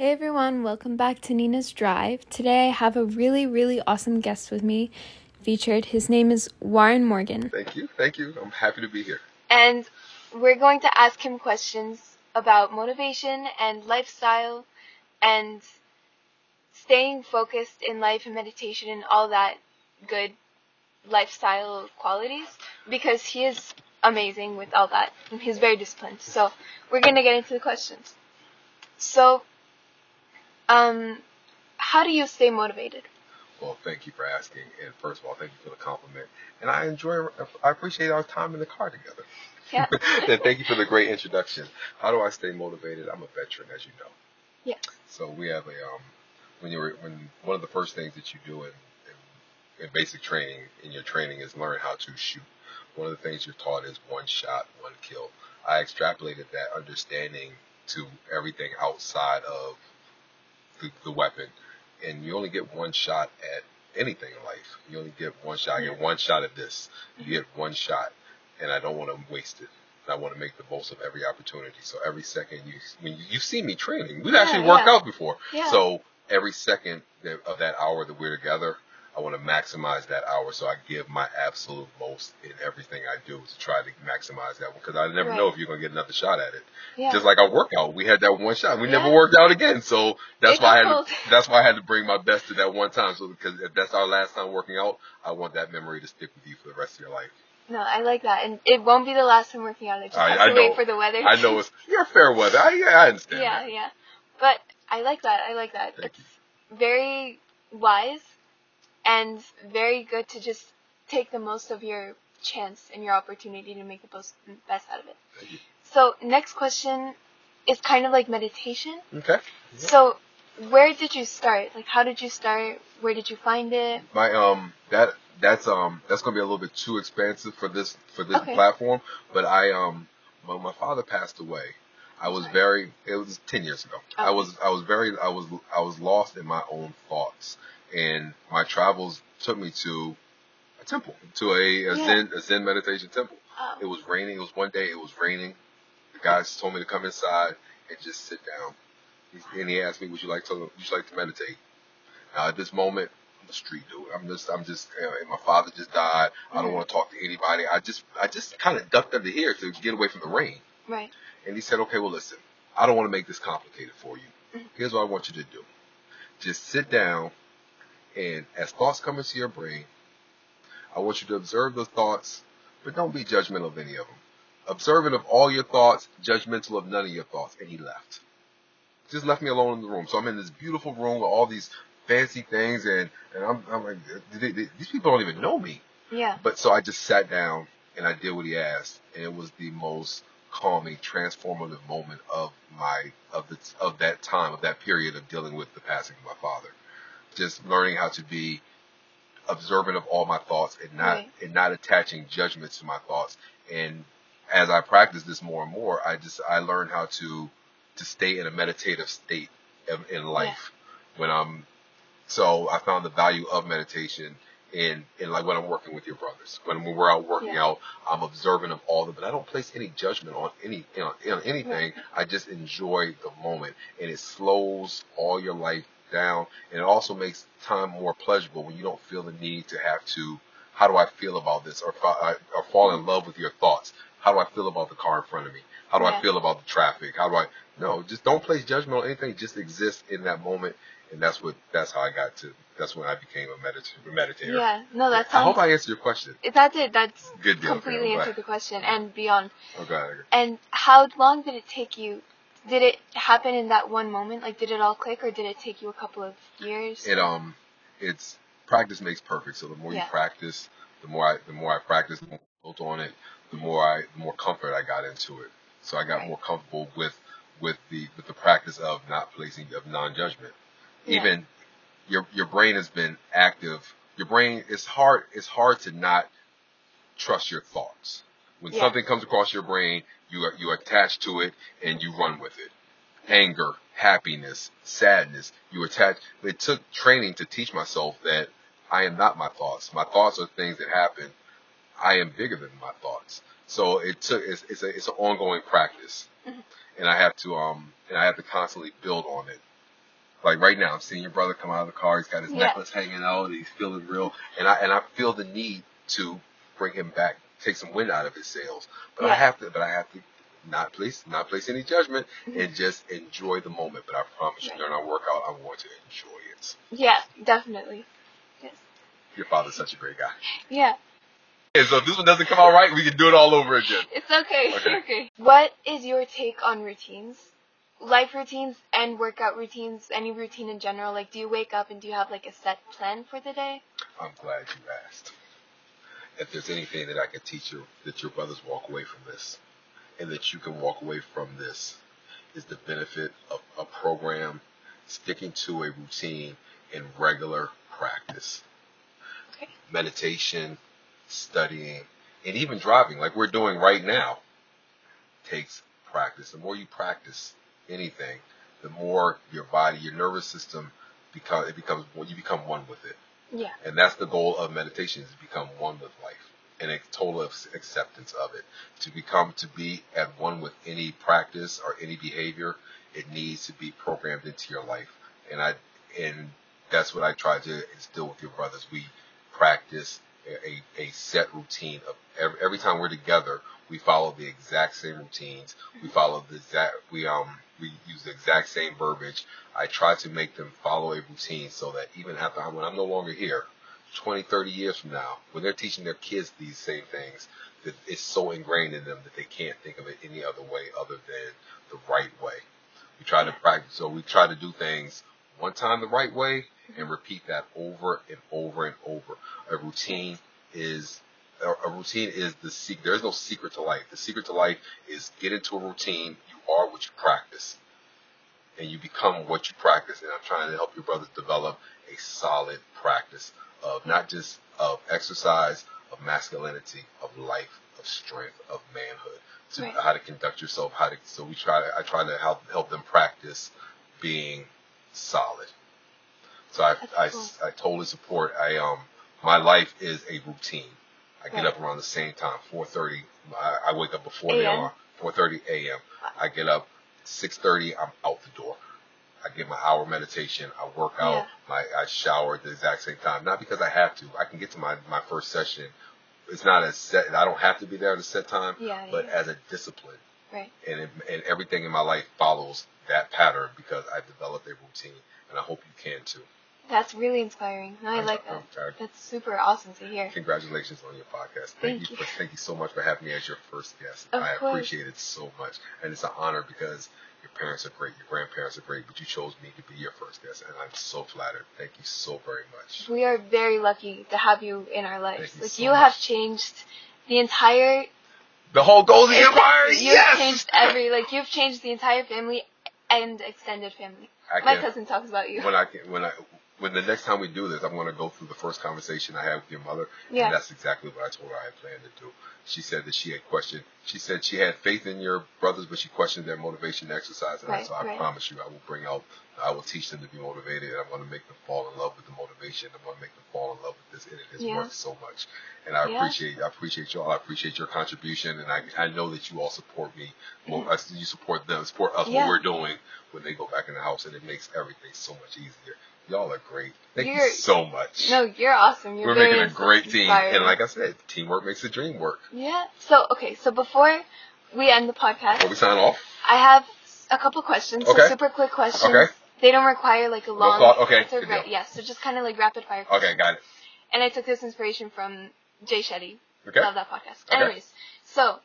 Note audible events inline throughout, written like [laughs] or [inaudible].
Hey everyone, welcome back to Nina's Drive. Today I have a really, really awesome guest with me featured. His name is Warren Morgan. Thank you. Thank you. I'm happy to be here. And we're going to ask him questions about motivation and lifestyle and staying focused in life and meditation and all that good lifestyle qualities because he is amazing with all that. And he's very disciplined. So we're going to get into the questions. So, um, how do you stay motivated? Well, thank you for asking. And first of all, thank you for the compliment. And I enjoy, I appreciate our time in the car together. Yeah. [laughs] and thank you for the great introduction. How do I stay motivated? I'm a veteran, as you know. Yeah. So we have a, um, when you're, when one of the first things that you do in, in, in basic training, in your training is learn how to shoot. One of the things you're taught is one shot, one kill. I extrapolated that understanding to everything outside of the, the weapon. And you only get one shot at anything in life. You only get one shot. You get one shot at this. You get one shot, and I don't want to waste it. I want to make the most of every opportunity. So every second you, when you, you see me training, we've Yeah, actually worked yeah. out before. Yeah. So every second of that hour that we're together, I want to maximize that hour. So I give my absolute most in everything I do to try to maximize that one because I never know if you're gonna get another shot at it. Yeah. Just like our workout, we had that one shot. We never worked out again. So that's It why I had to, [laughs] that's why I had to bring my best to that one time. So because if that's our last time working out, I want that memory to stick with you for the rest of your life. No, I like that, and it won't be the last time working out. I just I- have I to know. wait for the weather. I know it's [laughs] you're fair weather. I, yeah, I understand. yeah, that. yeah, but I like that. I like that. Thank it's very wise and very good to just take the most of your chance and your opportunity to make the most best out of it. So next question is kind of like meditation. Okay. So where did you start? Like how did you start? Where did you find it? My um that that's um that's gonna be a little bit too expansive for this for this Okay. platform. But I um when my father passed away, I was Sorry. very it was ten years ago. I was I was very I was I was lost in my own thoughts, and my travels took me to a temple, to a, a Yeah. Zen a Zen meditation temple. It Oh, was raining. It was one day. It was raining. The guys told me to come inside and just sit down. He- And he asked me, "Would you like to? Would you like to meditate?" Now at this moment, I'm a street dude. I'm just, I'm just. Know, my father just died. I don't Mhm. want to talk to anybody. I just, I just kind of ducked under here to get away from the rain. right. And he said, "Okay, well, listen. I don't want to make this complicated for you. Mhm. Here's what I want you to do. Just sit down, and as thoughts come into your brain, I want you to observe those thoughts, but don't be judgmental of any of them. Observant of all your thoughts, judgmental of none of your thoughts. And he left. Just left me alone in the room. So I'm in this beautiful room with all these fancy things, and, and I'm, I'm like, they, they, these people don't even know me. Yeah. But so I just sat down and I did what he asked, and it was the most calming, transformative moment of my of the of that time of that period of dealing with the passing of my father. Just learning how to be observant of all my thoughts and not Right. and not attaching judgments to my thoughts. And as I practice this more and more, I just I learned how to to stay in a meditative state in, in life when I'm. So I found the value of meditation in in like when I'm working with your brothers. When we're out working Yeah. out, I'm observant of all of it, but I don't place any judgment on any you know, on anything. I just enjoy the moment, and it slows all your life down, and it also makes time more pleasurable when you don't feel the need to have to. How do I feel about this, or uh, or fall in love with your thoughts? How do I feel about the car in front of me? How do Yeah. I feel about the traffic? How do I? No, just don't place judgment on anything. Just exist in that moment, and that's what. That's how I got to. That's when I became a medit- meditator. Yeah. No, that I hope I answered your question. If that did. That's Good deal. completely okay, answered the question and beyond. Okay. And how long did it take you? Did it happen in that one moment? Like, did it all click, or did it take you a couple of years? It um, it's practice makes perfect. So the more Yeah. you practice, the more I the more I practice, the more I built on it, the more I the more comfort I got into it. So I got Right. more comfortable with with the with the practice of not placing of non-judgment. Yeah. Even your your brain has been active. Your brain it's hard it's hard to not trust your thoughts. When Yeah. something comes across your brain, you are, you attach to it and you run with it. Anger, happiness, sadness, you attach. It took training to teach myself that I am not my thoughts. My thoughts are things that happen. I am bigger than my thoughts. So it took it's, it's a it's an ongoing practice, Mhm. and I have to um and I have to constantly build on it like right now, I'm seeing your brother come out of the car. He's got his Yeah. necklace hanging out. He's feeling real, and I and I feel the need to bring him back, take some wind out of his sails. But I have to, but I have to not place not place any judgment and mm-hmm. just enjoy the moment. But I promise you, Right. during our workout, I want to enjoy it. Yeah, definitely. Yes. Your father's such a great guy. Yeah. And so if this one doesn't come out right, we can do it all over again. It's okay. Okay. okay. What is your take on routines? Life routines and workout routines, any routine in general. Like, do you wake up and do you have like a set plan for the day? I'm glad you asked. If there's anything that I can teach you, that your brothers walk away from this, and that you can walk away from this, is the benefit of a program, sticking to a routine, and regular practice. Okay. Meditation, studying, and even driving, like we're doing right now, takes practice. The more you practice anything, the more your body, your nervous system, become it becomes you become one with it. Yeah. And that's the goal of meditation is to become one with life and a total acceptance of it. To become, to be at one with any practice or any behavior, it needs to be programmed into your life. And I, and that's what I try to instill with your brothers. We practice a, a, set routine of every, every time we're together, we follow the exact same routines. We follow the exact, we, um, we use the exact same verbiage. I try to make them follow a routine so that even after when I'm no longer here, 20, 30 years from now, when they're teaching their kids these same things, that it's so ingrained in them that they can't think of it any other way other than the right way. We try to practice, so we try to do things one time the right way and repeat that over and over and over. A routine is a, routine is the secret. There is no secret to life. The secret to life is get into a routine. You are what you practice, and you become what you practice. And I'm trying to help your brothers develop a solid practice of not just of exercise, of masculinity, of life, of strength, of manhood, to Right. how to conduct yourself, how to. So we try. To, I try to help help them practice being solid. So I, I, cool. I totally support. I um my life is a routine. I get Right. up around the same time, 4:30. I, I wake up before the AM? alarm, 4:30 a.m. I get up 6:30. I'm out the door. I get my hour meditation. I work out. Yeah. My I shower at the exact same time. Not because I have to. I can get to my my first session. It's not a set. I don't have to be there at a set time, Yeah. but yeah. as a discipline right. and it, and everything in my life follows that pattern because I developed a routine, and I hope you can too. That's really inspiring. I I'm- like that. That's super awesome to hear. Congratulations on your podcast. Thank, Thank you. For, thank you so much for having me as your first guest. Of I course. appreciate it so much, and it's an honor because your parents are great, your grandparents are great, but you chose me to be your first guest, and I'm so flattered. Thank you so very much. We are very lucky to have you in our lives. You like so you much. have changed the entire The whole Golden Empire, You've yes. changed every like you've changed the entire family and extended family. I My cousin talks about you. when I can, when I when the next time we do this, I'm going to go through the first conversation I had with your mother, Yeah. and that's exactly what I told her I had planned to do. She said that she had questioned. She said she had faith in your brothers, but she questioned their motivation to exercise. And I Right, so I right. promise you, I will bring out, I will teach them to be motivated. and I'm going to make them fall in love with the motivation. I'm going to make them fall in love with this, and it is Yeah. worth so much. And I Yeah. appreciate, I appreciate y'all. I appreciate your contribution, and I, I know that you all support me. Well, I, you support them, support us. Mm-hmm. Yeah. What we're doing when they go back in the house, and it makes everything so much easier. Y'all are great. Thank you You're- so much. No, you're awesome. You're We're making a great team, and like I said, teamwork makes the dream work. yeah. So okay, so before we end the podcast, Before we sign off, I have a couple questions. Okay. So super quick questions. Okay. They don't require like a long thought- okay, answer, right? Yeah. So just kind of like rapid fire. okay, got it. And I took this inspiration from Jay Shetty. Okay, Love that podcast. Okay. Anyways, so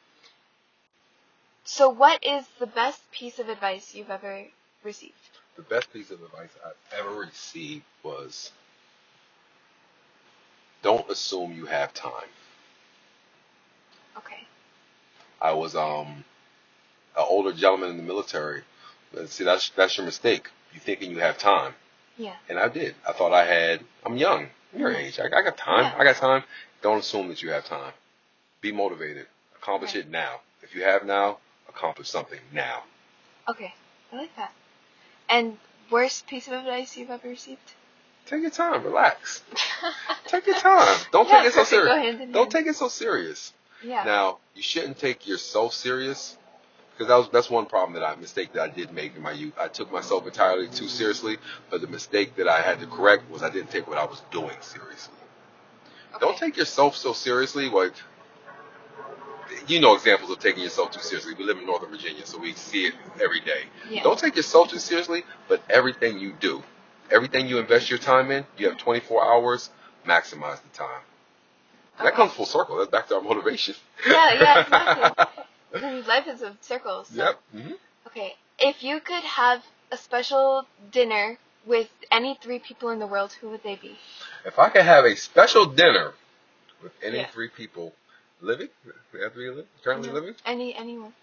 so what is the best piece of advice you've ever received? The best piece of advice I've ever received was don't assume you have time. Okay. I was um an older gentleman in the military. See, that's that's your mistake. You thinking you have time, Yeah. and I did. I thought I had. I'm young. I'm your age. I, I got time. Yeah. I got time. Don't assume that you have time. Be motivated. Accomplish Right. it now. If you have now, accomplish something now. Okay. I like that. And worst piece of advice you've ever received? Take your time. Relax. [laughs] Take your time. Don't Yeah, take it so serious. Don't hand. take it so serious. Yeah. Now, you shouldn't take yourself serious because that was that's one problem that I mistake that I did make in my youth. I took myself entirely too seriously, but the mistake that I had to correct was I didn't take what I was doing seriously. Okay. Don't take yourself so seriously. Like you know, examples of taking yourself too seriously. We live in Northern Virginia, so we see it every day. Yeah. Don't take yourself too seriously, but everything you do, everything you invest your time in, you have 24 hours. Maximize the time. That comes full circle. That's back to our motivation. Yeah, yeah, [laughs] exactly. [laughs] Life is a circle. So. Yep. hmm Okay. If you could have a special dinner with any three people in the world, who would they be? If I could have a special dinner with any Yeah. three people living, we have three li- currently No. living, Any anyone.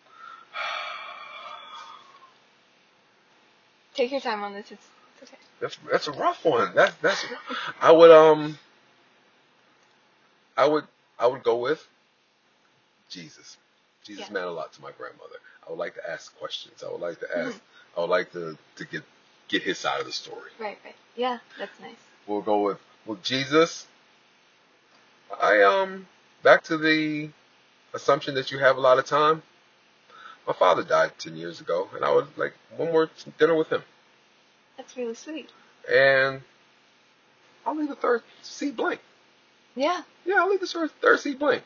Take your time on this. It's, it's okay. that's that's a rough one. That's that's. I would um. I would I would go with Jesus. Jesus Yeah. meant a lot to my grandmother. I would like to ask questions. I would like to Mm-hmm. ask. I would like to to get get his side of the story. Right, right. Yeah, that's nice. We'll go with with Jesus. I um back to the assumption that you have a lot of time. My father died ten years ago, and I would like one more dinner with him. That's really sweet. And I'll leave the third seat blank. Yeah. Yeah, I'll leave the third, third seat blank.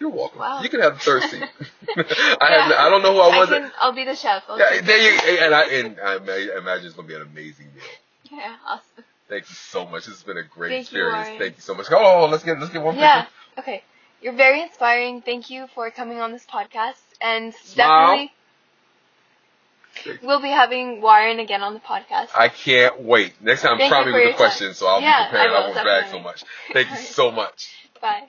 You're welcome. Wow. You can have the third seat. [laughs] I Yeah. have I don't know who I I was. can, I'll be the chef. I'll yeah, there you and I and I imagine it's gonna be an amazing meal. Yeah, awesome. Thank you so much. This has been a great Thank experience. Warren. Thank you so much. Oh, let's get let's get one Yeah. picture. Okay. You're very inspiring. Thank you for coming on this podcast. And Smile. definitely, we'll be having Warren again on the podcast. I can't wait. Next time, Thank prompt you me for with your the questions, so I'll Yeah, be prepared. I I, will, won't brag so definitely. much. Thank you [laughs] so much. Bye.